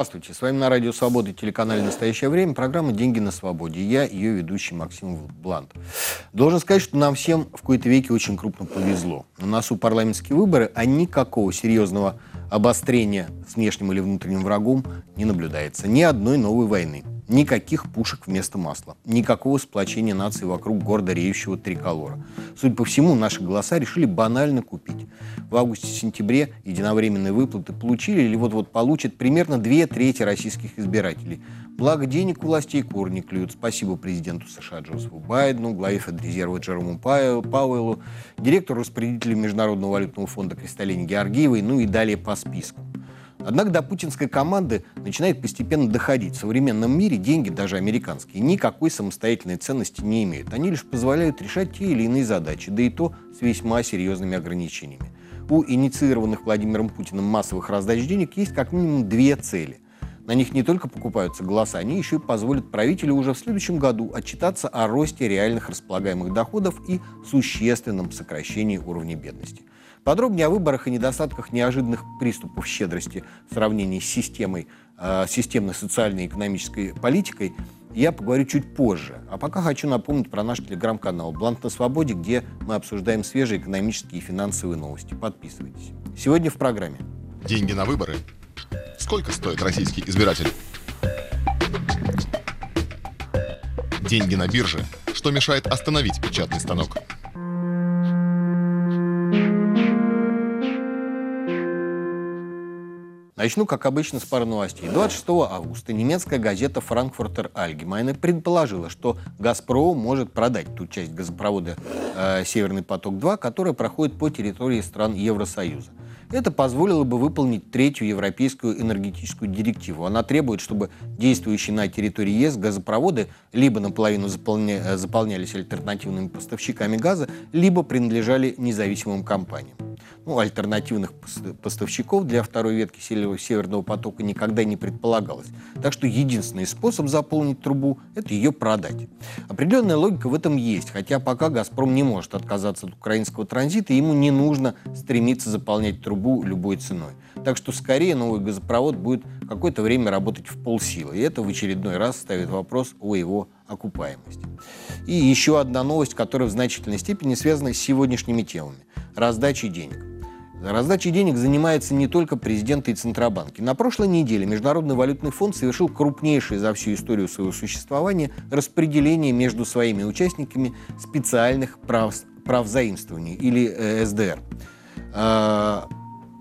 Здравствуйте, с вами на Радио Свобода и телеканале «Настоящее время» программа «Деньги на свободе». Я ее ведущий Максим Блант. Должен сказать, что нам всем в какой-то веке очень крупно повезло. У нас у парламентские выборы, а никакого серьезного обострения с внешним или внутренним врагом не наблюдается. Ни одной новой войны. Никаких пушек вместо масла. Никакого сплочения нации вокруг гордо реющего триколора. Судя по всему, наши голоса решили банально купить. В августе-сентябре единовременные выплаты получили или вот-вот получат примерно две трети российских избирателей. Благо денег у властей кур не клюют. Спасибо президенту США Джозефу Байдену, главе Федрезерва Джерому Пауэллу, директору распределителя Международного валютного фонда Кристалине Георгиевой, ну и далее по списку. Однако до путинской команды начинает постепенно доходить. В современном мире деньги, даже американские, никакой самостоятельной ценности не имеют. Они лишь позволяют решать те или иные задачи, да и то с весьма серьезными ограничениями. У инициированных Владимиром Путиным массовых раздач денег есть как минимум две цели. На них не только покупаются голоса, они еще и позволят правителю уже в следующем году отчитаться о росте реальных располагаемых доходов и существенном сокращении уровня бедности. Подробнее о выборах и недостатках неожиданных приступов щедрости в сравнении с системой, э, системной социальной и экономической политикой я поговорю чуть позже. А пока хочу напомнить про наш телеграм-канал «Блант на свободе», где мы обсуждаем свежие экономические и финансовые новости. Подписывайтесь. Сегодня в программе. Деньги на выборы. Сколько стоит российский избиратель? Деньги на бирже. Что мешает остановить печатный станок? Начну, как обычно, с пары новостей. 26 августа немецкая газета «Франкфуртер Альгемайне» предположила, что «Газпром» может продать ту часть газопровода э, «Северный поток-2», которая проходит по территории стран Евросоюза. Это позволило бы выполнить третью европейскую энергетическую директиву. Она требует, чтобы действующие на территории ЕС газопроводы либо наполовину заполня... Э, заполнялись альтернативными поставщиками газа, либо принадлежали независимым компаниям ну, альтернативных поставщиков для второй ветки Северного потока никогда не предполагалось. Так что единственный способ заполнить трубу – это ее продать. Определенная логика в этом есть, хотя пока «Газпром» не может отказаться от украинского транзита, ему не нужно стремиться заполнять трубу любой ценой. Так что скорее новый газопровод будет какое-то время работать в полсилы. И это в очередной раз ставит вопрос о его окупаемости. И еще одна новость, которая в значительной степени связана с сегодняшними темами – раздачей денег. Раздачей денег занимается не только президенты и Центробанки. На прошлой неделе Международный валютный фонд совершил крупнейшее за всю историю своего существования распределение между своими участниками специальных прав, прав заимствований или э, СДР.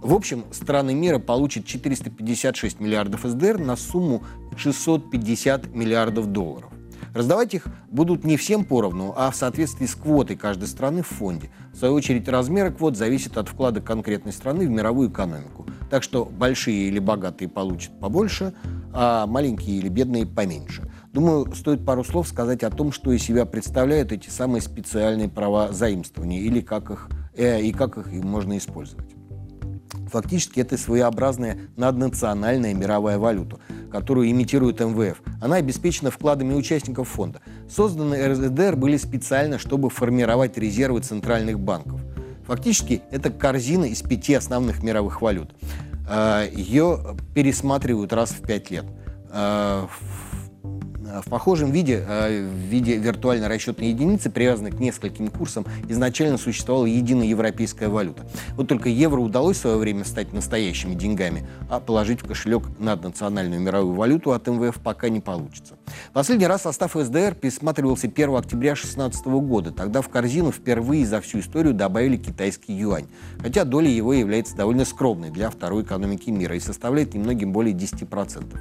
В общем, страны мира получат 456 миллиардов СДР на сумму 650 миллиардов долларов. Раздавать их будут не всем поровну, а в соответствии с квотой каждой страны в фонде. В свою очередь, размер квот зависит от вклада конкретной страны в мировую экономику. Так что большие или богатые получат побольше, а маленькие или бедные поменьше. Думаю, стоит пару слов сказать о том, что из себя представляют эти самые специальные права заимствования или как их, э, и как их можно использовать. Фактически это своеобразная наднациональная мировая валюта, которую имитирует МВФ. Она обеспечена вкладами участников фонда. Созданы РЗДР были специально, чтобы формировать резервы центральных банков. Фактически это корзина из пяти основных мировых валют. А, Ее пересматривают раз в пять лет. А, в похожем виде, э, в виде виртуальной расчетной единицы, привязанной к нескольким курсам, изначально существовала единая европейская валюта. Вот только евро удалось в свое время стать настоящими деньгами, а положить в кошелек наднациональную мировую валюту от МВФ пока не получится. Последний раз состав СДР пересматривался 1 октября 2016 года. Тогда в корзину впервые за всю историю добавили китайский юань. Хотя доля его является довольно скромной для второй экономики мира и составляет немногим более 10%.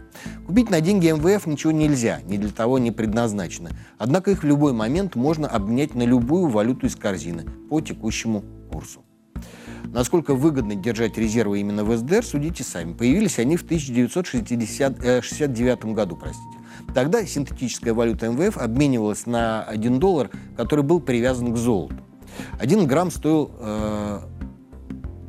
Купить на деньги МВФ ничего нельзя, для того не предназначены. Однако их в любой момент можно обменять на любую валюту из корзины по текущему курсу. Насколько выгодно держать резервы именно в СДР, судите сами. Появились они в 1969 э, году, простите. Тогда синтетическая валюта МВФ обменивалась на 1 доллар, который был привязан к золоту. 1 грамм стоил э,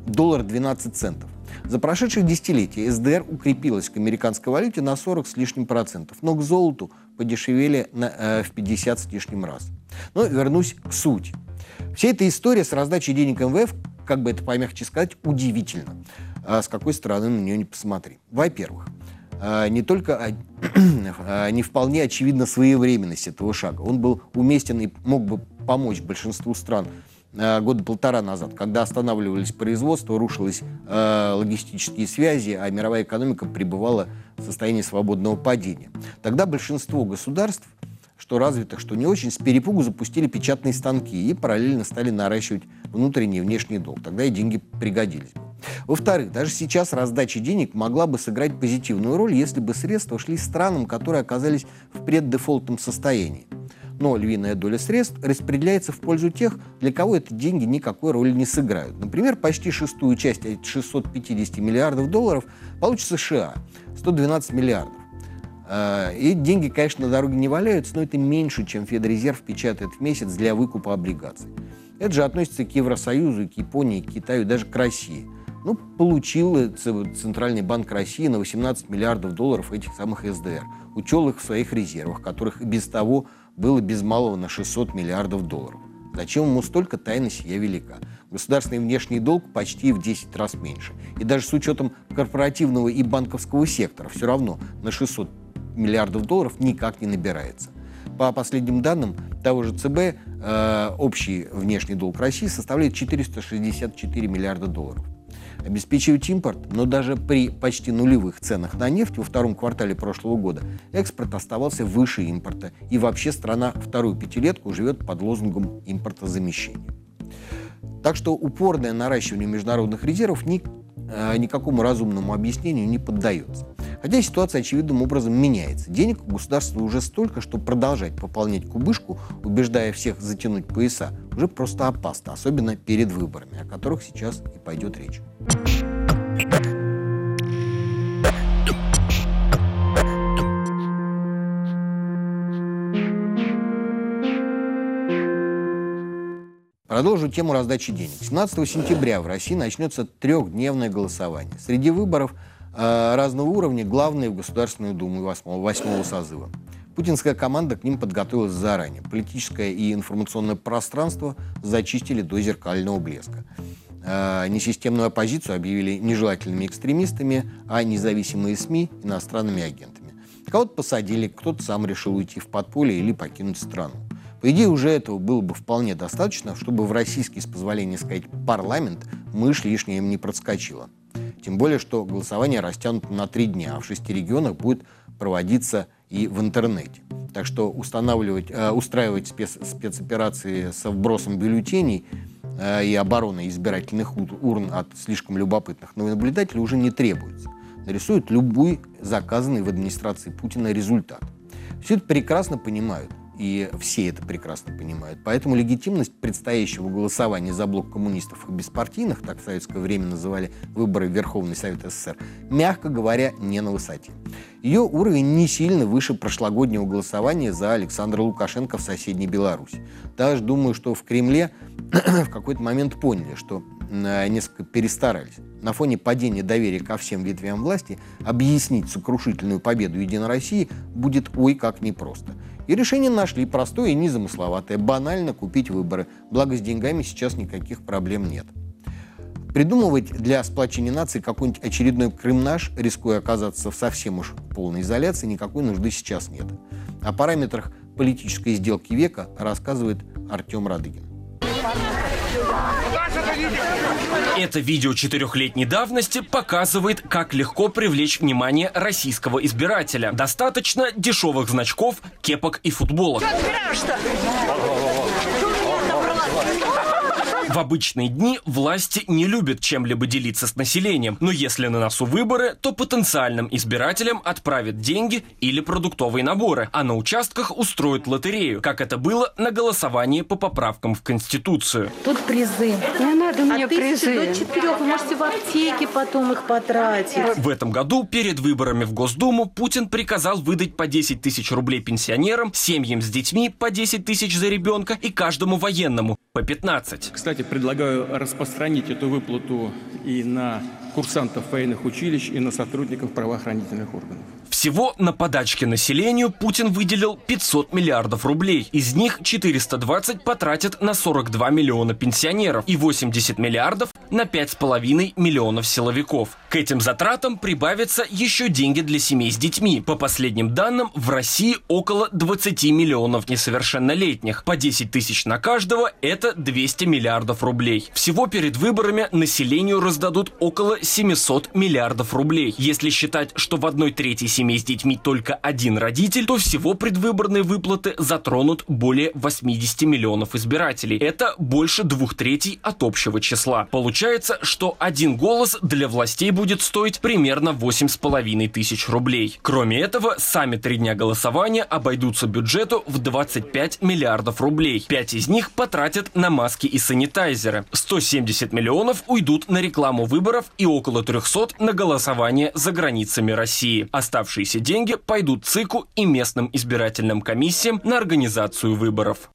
доллар 12 центов. За прошедшие десятилетия СДР укрепилась к американской валюте на 40 с лишним процентов, но к золоту подешевели на, э, в 50 с лишним раз. Но вернусь к сути. Вся эта история с раздачей денег МВФ, как бы это помягче сказать, удивительна. А с какой стороны на нее не посмотри. Во-первых, э, не только э, не вполне очевидна своевременность этого шага. Он был уместен и мог бы помочь большинству стран года полтора назад, когда останавливались производства, рушились э, логистические связи, а мировая экономика пребывала в состоянии свободного падения. Тогда большинство государств что развитых, что не очень, с перепугу запустили печатные станки и параллельно стали наращивать внутренний и внешний долг. Тогда и деньги пригодились бы. Во-вторых, даже сейчас раздача денег могла бы сыграть позитивную роль, если бы средства шли странам, которые оказались в преддефолтном состоянии. Но львиная доля средств распределяется в пользу тех, для кого эти деньги никакой роли не сыграют. Например, почти шестую часть от 650 миллиардов долларов получит США – 112 миллиардов. Э, и деньги, конечно, на дороге не валяются, но это меньше, чем Федрезерв печатает в месяц для выкупа облигаций. Это же относится к Евросоюзу, к Японии, к Китаю, даже к России. Ну, получил Центральный банк России на 18 миллиардов долларов этих самых СДР. Учел их в своих резервах, которых и без того было без малого на 600 миллиардов долларов. Зачем ему столько, тайна сия велика. Государственный внешний долг почти в 10 раз меньше. И даже с учетом корпоративного и банковского сектора все равно на 600 миллиардов долларов никак не набирается. По последним данным того же ЦБ, э, общий внешний долг России составляет 464 миллиарда долларов. Обеспечивать импорт, но даже при почти нулевых ценах на нефть во втором квартале прошлого года экспорт оставался выше импорта, и вообще страна вторую пятилетку живет под лозунгом импортозамещения. Так что упорное наращивание международных резервов ни, э, никакому разумному объяснению не поддается. Хотя ситуация очевидным образом меняется. Денег у государства уже столько, что продолжать пополнять кубышку, убеждая всех затянуть пояса, уже просто опасно, особенно перед выборами, о которых сейчас и пойдет речь. Продолжу тему раздачи денег. 17 сентября в России начнется трехдневное голосование. Среди выборов – разного уровня, главные в Государственную Думу 8, 8 созыва. Путинская команда к ним подготовилась заранее. Политическое и информационное пространство зачистили до зеркального блеска. Э, несистемную оппозицию объявили нежелательными экстремистами, а независимые СМИ – иностранными агентами. Кого-то посадили, кто-то сам решил уйти в подполье или покинуть страну. По идее, уже этого было бы вполне достаточно, чтобы в российский, с позволения сказать, парламент мышь лишняя им не проскочила. Тем более, что голосование растянуто на три дня, а в шести регионах будет проводиться и в интернете. Так что устанавливать, э, устраивать спец, спецоперации со вбросом бюллетеней э, и обороной избирательных урн от слишком любопытных наблюдателей уже не требуется. Нарисуют любой заказанный в администрации Путина результат. Все это прекрасно понимают и все это прекрасно понимают. Поэтому легитимность предстоящего голосования за блок коммунистов и беспартийных, так в советское время называли выборы в Верховный Совет СССР, мягко говоря, не на высоте. Ее уровень не сильно выше прошлогоднего голосования за Александра Лукашенко в соседней Беларуси. Даже думаю, что в Кремле в какой-то момент поняли, что несколько перестарались. На фоне падения доверия ко всем ветвям власти объяснить сокрушительную победу Единой России будет ой как непросто. И решение нашли простое и незамысловатое. Банально купить выборы. Благо с деньгами сейчас никаких проблем нет. Придумывать для сплочения нации какой-нибудь очередной Крым рискуя оказаться в совсем уж полной изоляции, никакой нужды сейчас нет. О параметрах политической сделки века рассказывает Артем Радыгин. Это видео четырехлетней давности показывает, как легко привлечь внимание российского избирателя. Достаточно дешевых значков, кепок и футболок. Что обычные дни власти не любят чем-либо делиться с населением, но если на носу выборы, то потенциальным избирателям отправят деньги или продуктовые наборы, а на участках устроят лотерею, как это было на голосовании по поправкам в Конституцию. Тут призы. Не надо мне От призы. до четырех вы можете в аптеке потом их потратить. В этом году перед выборами в Госдуму Путин приказал выдать по 10 тысяч рублей пенсионерам, семьям с детьми по 10 тысяч за ребенка и каждому военному по 15. Кстати, предлагаю распространить эту выплату и на курсантов военных училищ, и на сотрудников правоохранительных органов. Всего на подачке населению Путин выделил 500 миллиардов рублей. Из них 420 потратят на 42 миллиона пенсионеров и 80 миллиардов на 5,5 миллионов силовиков. К этим затратам прибавятся еще деньги для семей с детьми. По последним данным, в России около 20 миллионов несовершеннолетних. По 10 тысяч на каждого – это 200 миллиардов рублей. Всего перед выборами населению раздадут около 700 миллиардов рублей. Если считать, что в одной трети семей с детьми только один родитель, то всего предвыборные выплаты затронут более 80 миллионов избирателей. Это больше двух третей от общего числа. Получается, что один голос для властей будет стоить примерно 8,5 тысяч рублей. Кроме этого, сами три дня голосования обойдутся бюджету в 25 миллиардов рублей. Пять из них потратят на маски и санитайзеры. 170 миллионов уйдут на рекламу выборов и около 300 на голосование за границами России. Оставшиеся деньги пойдут ЦИКу и местным избирательным комиссиям на организацию выборов.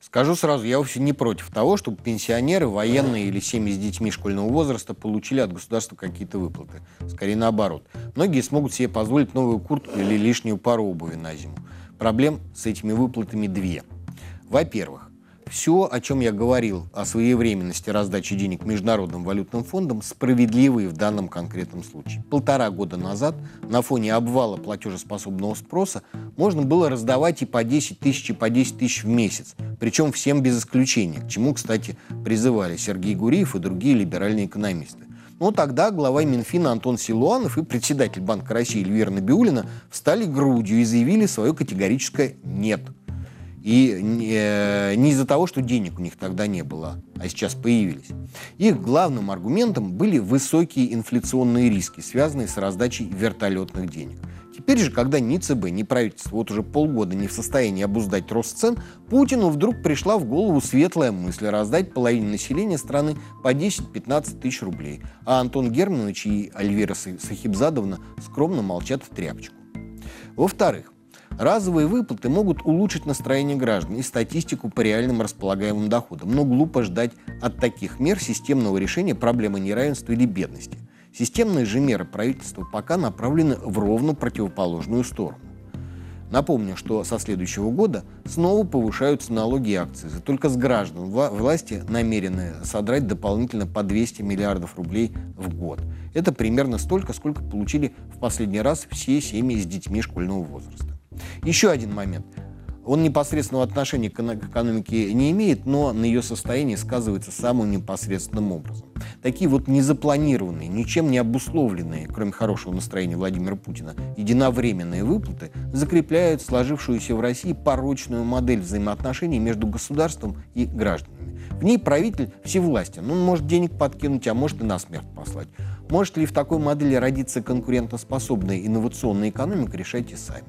Скажу сразу, я вообще не против того, чтобы пенсионеры, военные или семьи с детьми школьного возраста получили от государства какие-то выплаты. Скорее наоборот. Многие смогут себе позволить новую куртку или лишнюю пару обуви на зиму. Проблем с этими выплатами две. Во-первых, все, о чем я говорил, о своевременности раздачи денег Международным валютным фондом, справедливые в данном конкретном случае. Полтора года назад на фоне обвала платежеспособного спроса можно было раздавать и по 10 тысяч, и по 10 тысяч в месяц. Причем всем без исключения, к чему, кстати, призывали Сергей Гуриев и другие либеральные экономисты. Но тогда глава Минфина Антон Силуанов и председатель Банка России Эльвира Набиулина встали грудью и заявили свое категорическое «нет». И не, э, не из-за того, что денег у них тогда не было, а сейчас появились. Их главным аргументом были высокие инфляционные риски, связанные с раздачей вертолетных денег. Теперь же, когда ни ЦБ, ни правительство вот уже полгода не в состоянии обуздать рост цен, Путину вдруг пришла в голову светлая мысль раздать половине населения страны по 10-15 тысяч рублей. А Антон Германович и Альвира Сахибзадовна скромно молчат в тряпочку. Во-вторых, Разовые выплаты могут улучшить настроение граждан и статистику по реальным располагаемым доходам, но глупо ждать от таких мер системного решения проблемы неравенства или бедности. Системные же меры правительства пока направлены в ровно противоположную сторону. Напомню, что со следующего года снова повышаются налоги и акцизы. Только с граждан власти намерены содрать дополнительно по 200 миллиардов рублей в год. Это примерно столько, сколько получили в последний раз все семьи с детьми школьного возраста. Еще один момент. Он непосредственного отношения к экономике не имеет, но на ее состоянии сказывается самым непосредственным образом. Такие вот незапланированные, ничем не обусловленные, кроме хорошего настроения Владимира Путина, единовременные выплаты закрепляют сложившуюся в России порочную модель взаимоотношений между государством и гражданами. В ней правитель всевластен. Он может денег подкинуть, а может и на смерть послать. Может ли в такой модели родиться конкурентоспособная инновационная экономика, решайте сами.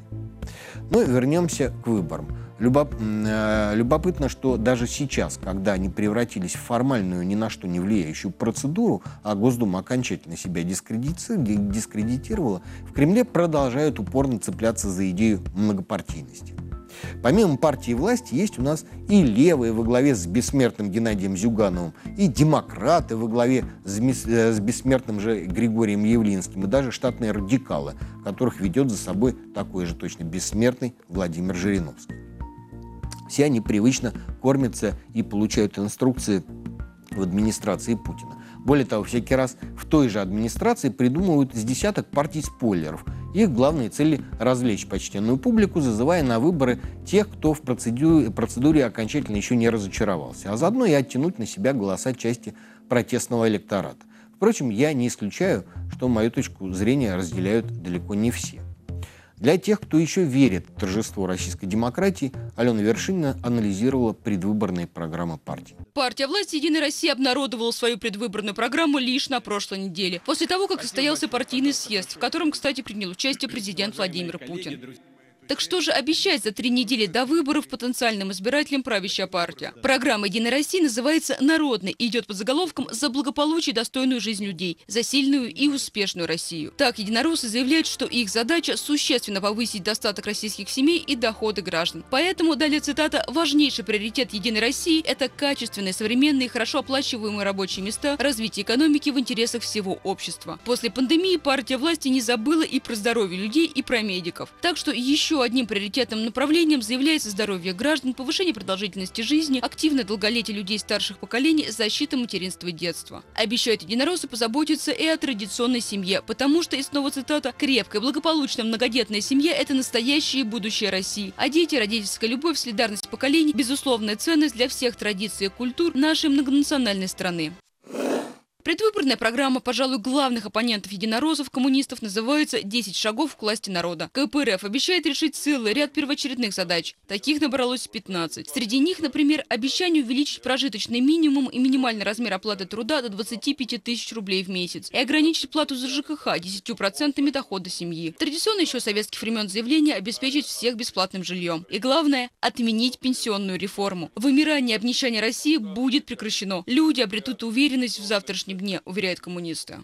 Ну, вернемся к выборам. Любоп... Э, любопытно, что даже сейчас, когда они превратились в формальную, ни на что не влияющую процедуру, а Госдума окончательно себя дискредитировала, в Кремле продолжают упорно цепляться за идею многопартийности. Помимо партии власти есть у нас и левые во главе с бессмертным Геннадием Зюгановым, и демократы во главе с, э, с бессмертным же Григорием Явлинским, и даже штатные радикалы, которых ведет за собой такой же точно бессмертный Владимир Жириновский. Все они привычно кормятся и получают инструкции в администрации Путина. Более того, всякий раз в той же администрации придумывают с десяток партий спойлеров – их главные цели – развлечь почтенную публику, зазывая на выборы тех, кто в процедуре, процедуре окончательно еще не разочаровался, а заодно и оттянуть на себя голоса части протестного электората. Впрочем, я не исключаю, что мою точку зрения разделяют далеко не все. Для тех, кто еще верит в торжество российской демократии, Алена Вершинина анализировала предвыборные программы партии. Партия власти «Единая Россия» обнародовала свою предвыборную программу лишь на прошлой неделе, после того, как состоялся партийный съезд, в котором, кстати, принял участие президент Владимир Путин. Так что же обещает за три недели до выборов потенциальным избирателям правящая партия? Программа «Единой России» называется «Народной» и идет под заголовком «За благополучие и достойную жизнь людей, за сильную и успешную Россию». Так, единороссы заявляют, что их задача – существенно повысить достаток российских семей и доходы граждан. Поэтому, далее цитата, «важнейший приоритет «Единой России» – это качественные, современные, хорошо оплачиваемые рабочие места, развитие экономики в интересах всего общества». После пандемии партия власти не забыла и про здоровье людей, и про медиков. Так что еще еще одним приоритетным направлением заявляется здоровье граждан, повышение продолжительности жизни, активное долголетие людей старших поколений, защита материнства и детства. Обещают единороссы позаботиться и о традиционной семье, потому что, и снова цитата, «крепкая, благополучная, многодетная семья – это настоящее будущее России, а дети, родительская любовь, солидарность поколений – безусловная ценность для всех традиций и культур нашей многонациональной страны». Предвыборная программа, пожалуй, главных оппонентов единороссов, коммунистов, называется «10 шагов к власти народа». КПРФ обещает решить целый ряд первоочередных задач. Таких набралось 15. Среди них, например, обещание увеличить прожиточный минимум и минимальный размер оплаты труда до 25 тысяч рублей в месяц и ограничить плату за ЖКХ 10% дохода семьи. Традиционно еще советских времен заявление обеспечить всех бесплатным жильем. И главное – отменить пенсионную реформу. Вымирание и обнищание России будет прекращено. Люди обретут уверенность в завтрашнем завтрашнем дне, уверяют коммунисты.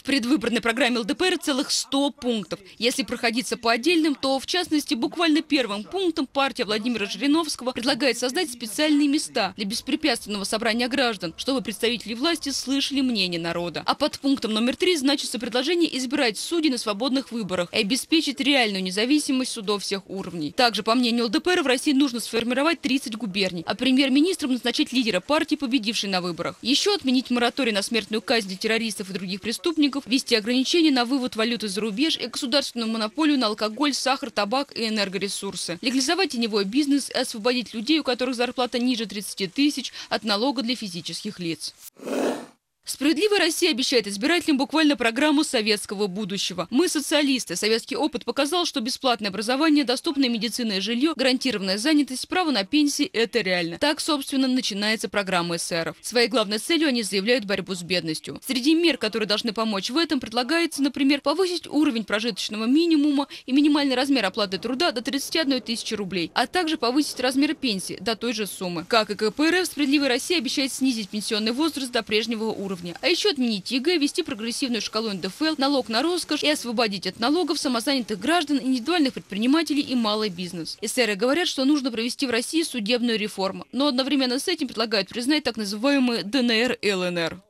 В предвыборной программе ЛДПР целых 100 пунктов. Если проходиться по отдельным, то, в частности, буквально первым пунктом партия Владимира Жириновского предлагает создать специальные места для беспрепятственного собрания граждан, чтобы представители власти слышали мнение народа. А под пунктом номер три значится предложение избирать судей на свободных выборах и обеспечить реальную независимость судов всех уровней. Также, по мнению ЛДПР, в России нужно сформировать 30 губерний, а премьер-министром назначить лидера партии, победившей на выборах. Еще отменить мораторий на смертную казнь террористов и других преступников преступников, ввести ограничения на вывод валюты за рубеж и государственную монополию на алкоголь, сахар, табак и энергоресурсы. Легализовать теневой бизнес и освободить людей, у которых зарплата ниже 30 тысяч, от налога для физических лиц. Справедливая Россия обещает избирателям буквально программу советского будущего. Мы социалисты. Советский опыт показал, что бесплатное образование, доступная медицина и жилье, гарантированная занятость, право на пенсии – это реально. Так, собственно, начинается программа эсеров. Своей главной целью они заявляют борьбу с бедностью. Среди мер, которые должны помочь в этом, предлагается, например, повысить уровень прожиточного минимума и минимальный размер оплаты труда до 31 тысячи рублей, а также повысить размер пенсии до той же суммы. Как и КПРФ, Справедливая Россия обещает снизить пенсионный возраст до прежнего уровня уровня. А еще отменить ЕГЭ, ввести прогрессивную шкалу НДФЛ, налог на роскошь и освободить от налогов самозанятых граждан, индивидуальных предпринимателей и малый бизнес. Эсеры говорят, что нужно провести в России судебную реформу, но одновременно с этим предлагают признать так называемые ДНР и ЛНР.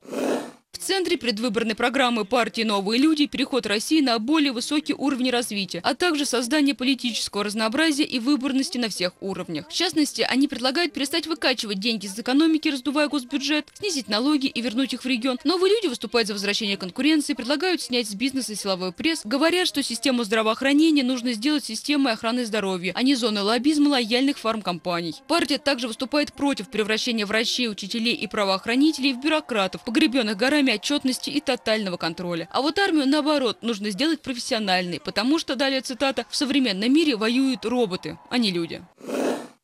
В центре предвыборной программы партии «Новые люди» переход России на более высокий уровень развития, а также создание политического разнообразия и выборности на всех уровнях. В частности, они предлагают перестать выкачивать деньги из экономики, раздувая госбюджет, снизить налоги и вернуть их в регион. Новые люди выступают за возвращение конкуренции, предлагают снять с бизнеса силовой пресс, говорят, что систему здравоохранения нужно сделать системой охраны здоровья, а не зоной лоббизма лояльных фармкомпаний. Партия также выступает против превращения врачей, учителей и правоохранителей в бюрократов, погребенных горами системе отчетности и тотального контроля. А вот армию, наоборот, нужно сделать профессиональной, потому что, далее цитата, в современном мире воюют роботы, а не люди.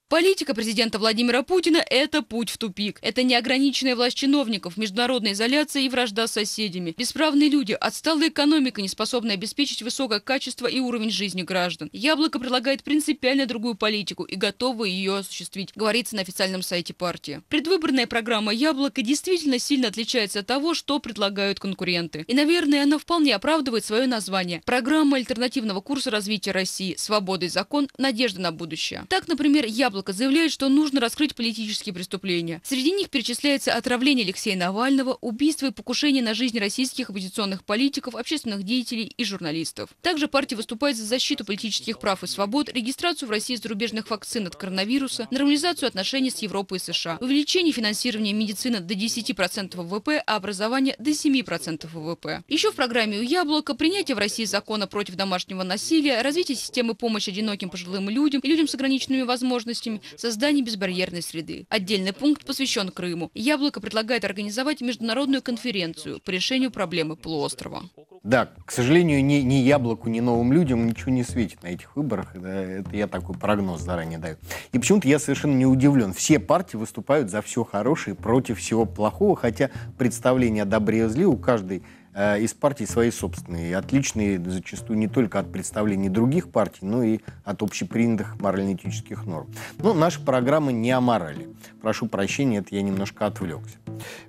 Политика президента Владимира Путина – это путь в тупик. Это неограниченная власть чиновников, международная изоляция и вражда с соседями. Бесправные люди, отсталая экономика, не способная обеспечить высокое качество и уровень жизни граждан. Яблоко предлагает принципиально другую политику и готово ее осуществить, говорится на официальном сайте партии. Предвыборная программа «Яблоко» действительно сильно отличается от того, что предлагают конкуренты. И, наверное, она вполне оправдывает свое название. Программа альтернативного курса развития России «Свобода и закон. Надежда на будущее». Так, например, «Яблоко» Яблоко заявляет, что нужно раскрыть политические преступления. Среди них перечисляется отравление Алексея Навального, убийство и покушение на жизнь российских оппозиционных политиков, общественных деятелей и журналистов. Также партия выступает за защиту политических прав и свобод, регистрацию в России зарубежных вакцин от коронавируса, нормализацию отношений с Европой и США, увеличение финансирования медицины до 10% ВВП, а образования до 7% ВВП. Еще в программе у Яблока принятие в России закона против домашнего насилия, развитие системы помощи одиноким пожилым людям и людям с ограниченными возможностями, возможностями создания безбарьерной среды. Отдельный пункт посвящен Крыму. Яблоко предлагает организовать международную конференцию по решению проблемы полуострова. Да, к сожалению, ни, ни яблоку, ни новым людям ничего не светит на этих выборах. Это я такой прогноз заранее даю. И почему-то я совершенно не удивлен. Все партии выступают за все хорошее против всего плохого, хотя представление о добре и зле у каждой Э, из партий свои собственные, отличные зачастую не только от представлений других партий, но и от общепринятых морально-этических норм. Но наша программа не о морали. Прошу прощения, это я немножко отвлекся.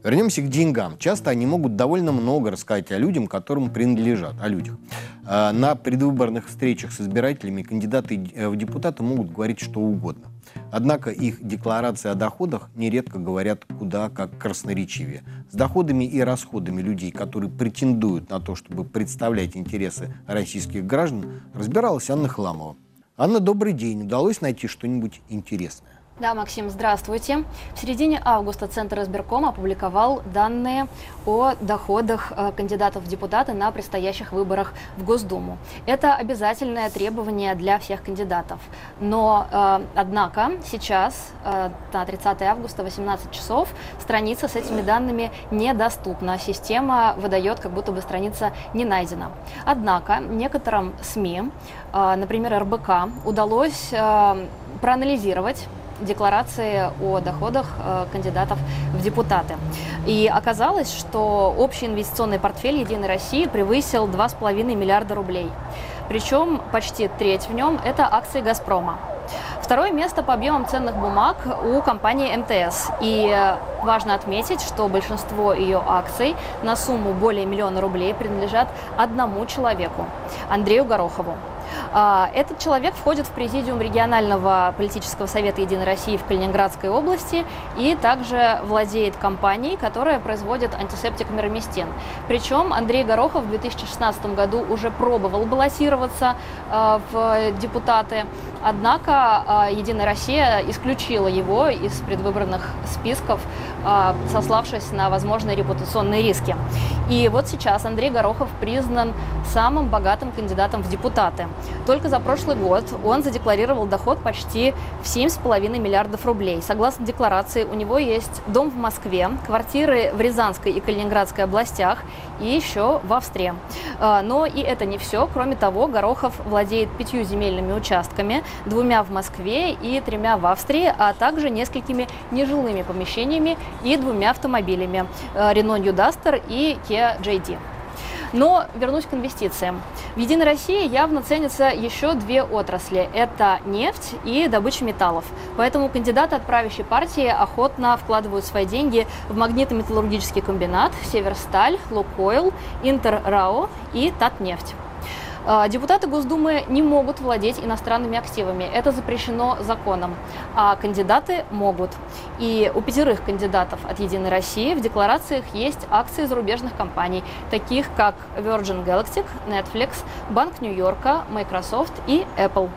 Вернемся к деньгам. Часто они могут довольно много рассказать о людям, которым принадлежат, о людях. Э, на предвыборных встречах с избирателями кандидаты в депутаты могут говорить что угодно. Однако их декларации о доходах нередко говорят куда как красноречивее. С доходами и расходами людей, которые претендуют на то, чтобы представлять интересы российских граждан, разбиралась Анна Хламова. Анна, добрый день. Удалось найти что-нибудь интересное? Да, Максим, здравствуйте. В середине августа Центр избирком опубликовал данные о доходах э, кандидатов в депутаты на предстоящих выборах в Госдуму. Это обязательное требование для всех кандидатов. Но, э, однако, сейчас, э, на 30 августа, 18 часов, страница с этими данными недоступна. Система выдает, как будто бы страница не найдена. Однако, некоторым СМИ, например, РБК, удалось проанализировать декларации о доходах э, кандидатов в депутаты. И оказалось, что общий инвестиционный портфель «Единой России» превысил 2,5 миллиарда рублей. Причем почти треть в нем – это акции «Газпрома». Второе место по объемам ценных бумаг у компании МТС. И важно отметить, что большинство ее акций на сумму более миллиона рублей принадлежат одному человеку – Андрею Горохову. А, этот человек входит в президиум регионального политического совета «Единой России» в Калининградской области и также владеет компанией, которая производит антисептик мироместин. Причем Андрей Горохов в 2016 году уже пробовал баллотироваться а, в депутаты, однако а, «Единая Россия» исключила его из предвыборных списков, сославшись на возможные репутационные риски. И вот сейчас Андрей Горохов признан самым богатым кандидатом в депутаты. Только за прошлый год он задекларировал доход почти в 7,5 миллиардов рублей. Согласно декларации, у него есть дом в Москве, квартиры в Рязанской и Калининградской областях и еще в Австрии. А, но и это не все. Кроме того, Горохов владеет пятью земельными участками, двумя в Москве и тремя в Австрии, а также несколькими нежилыми помещениями и двумя автомобилями Renault New Duster и Kia JD. Но вернусь к инвестициям. В «Единой России» явно ценятся еще две отрасли. Это нефть и добыча металлов. Поэтому кандидаты от правящей партии охотно вкладывают свои деньги в магнитно-металлургический комбинат, Северсталь, Лукойл, Интеррао и Татнефть. А, депутаты Госдумы не могут владеть иностранными активами. Это запрещено законом. А кандидаты могут. И у пятерых кандидатов от «Единой России» в декларациях есть акции зарубежных компаний, таких как Virgin Galactic, Netflix, Банк Нью-Йорка, Microsoft и Apple.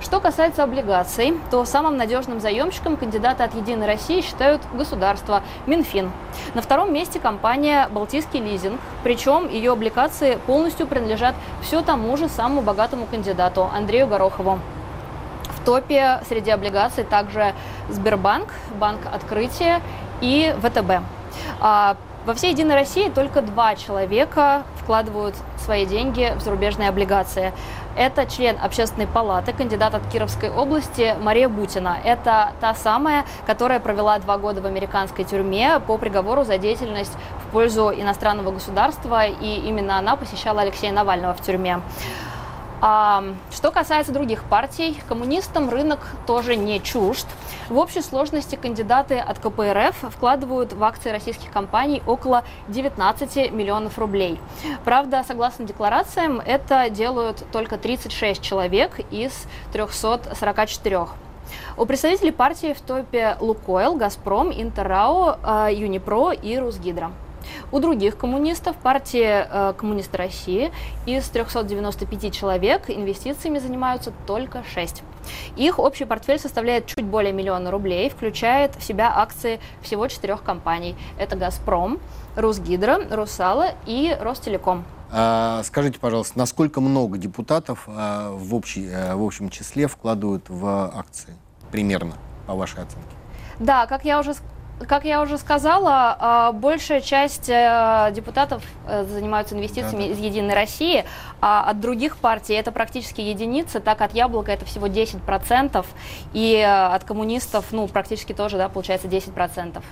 Что касается облигаций, то самым надежным заемщиком кандидаты от «Единой России» считают государство, Минфин. На втором месте компания «Балтийский лизинг», причем ее облигации полностью принадлежат все тому же самому богатому кандидату Андрею Горохову. В топе среди облигаций также Сбербанк, Банк Открытия и ВТБ. А во всей «Единой России» только два человека вкладывают свои деньги в зарубежные облигации. Это член общественной палаты, кандидат от Кировской области Мария Бутина. Это та самая, которая провела два года в американской тюрьме по приговору за деятельность в пользу иностранного государства, и именно она посещала Алексея Навального в тюрьме. А, что касается других партий, коммунистам рынок тоже не чужд. В общей сложности кандидаты от КПРФ вкладывают в акции российских компаний около 19 миллионов рублей. Правда, согласно декларациям, это делают только 36 человек из 344. У представителей партии в топе Лукойл, Газпром, Интеррао, Юнипро и Русгидро. У других коммунистов, партии э, Коммунисты России, из 395 человек инвестициями занимаются только 6. Их общий портфель составляет чуть более миллиона рублей, включает в себя акции всего четырех компаний. Это «Газпром», «Русгидро», «Русала» и «Ростелеком». А, скажите, пожалуйста, насколько много депутатов а, в, общей, а, в общем числе вкладывают в акции? Примерно, по вашей оценке. Да, как я уже как я уже сказала, а, большая часть э, депутатов э, занимаются инвестициями да, да. из «Единой России», а от других партий это практически единицы, так от «Яблока» это всего 10%, и э, от коммунистов, ну, практически тоже, да, получается 10%.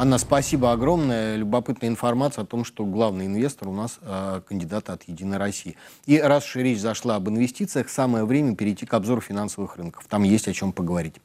Анна, спасибо огромное. Любопытная информация о том, что главный инвестор у нас э, кандидат от «Единой России». И раз уж речь зашла об инвестициях, самое время перейти к обзору финансовых рынков. Там есть о чем поговорить.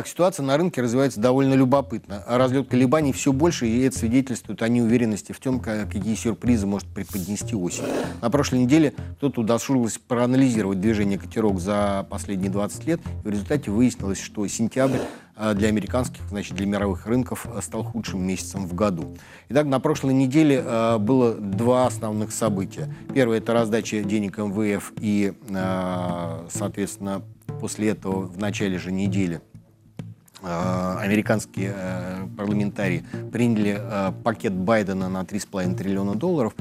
Итак, ситуация на рынке развивается довольно любопытно. Разлет колебаний все больше, и это свидетельствует о неуверенности в том, какие сюрпризы может преподнести осень. На прошлой неделе кто-то удосужился проанализировать движение котировок за последние 20 лет. И в результате выяснилось, что сентябрь э, для американских, значит, для мировых рынков э, стал худшим месяцем в году. Итак, на прошлой неделе было два основных события. Первое – это раздача денег МВФ и, соответственно, после этого в начале же недели американские парламентарии приняли пакет Байдена на 3,5 триллиона долларов.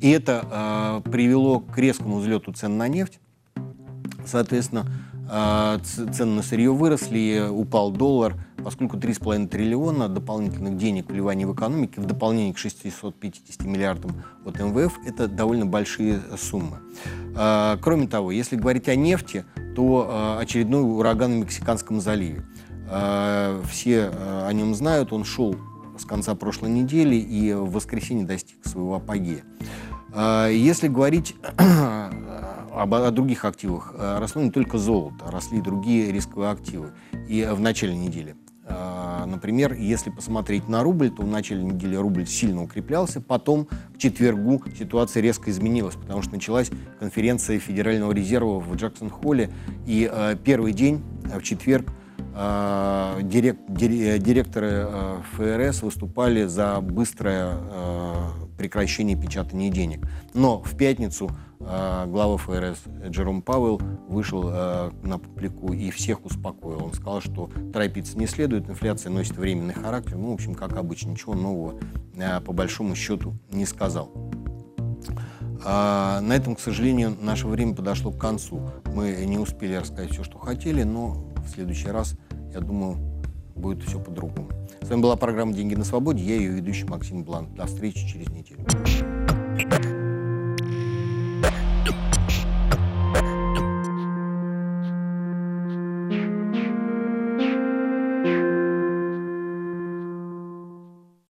И это привело к резкому взлету цен на нефть. Соответственно, цены на сырье выросли, упал доллар, поскольку 3,5 триллиона дополнительных денег вливания в экономику в дополнение к 650 миллиардам от МВФ – это довольно большие суммы. Кроме того, если говорить о нефти, то очередной ураган в Мексиканском заливе. Все о нем знают, он шел с конца прошлой недели и в воскресенье достиг своего апогея. Если говорить об, о других активах. Росло не только золото, росли и другие рисковые активы. И в начале недели. Например, если посмотреть на рубль, то в начале недели рубль сильно укреплялся, потом к четвергу ситуация резко изменилась, потому что началась конференция Федерального резерва в Джексон-Холле, и первый день, в четверг, директоры ФРС выступали за быстрое прекращение печатания денег. Но в пятницу а, глава ФРС Джером Пауэлл вышел а, на публику и всех успокоил. Он сказал, что торопиться не следует, инфляция носит временный характер. Ну, в общем, как обычно, ничего нового а, по большому счету не сказал. На этом, к сожалению, наше время подошло к концу. Мы не успели рассказать все, что хотели, но следующий раз, я думаю, будет все по-другому. С вами была программа «Деньги на свободе». Я ее ведущий Максим Бланк. До встречи через неделю.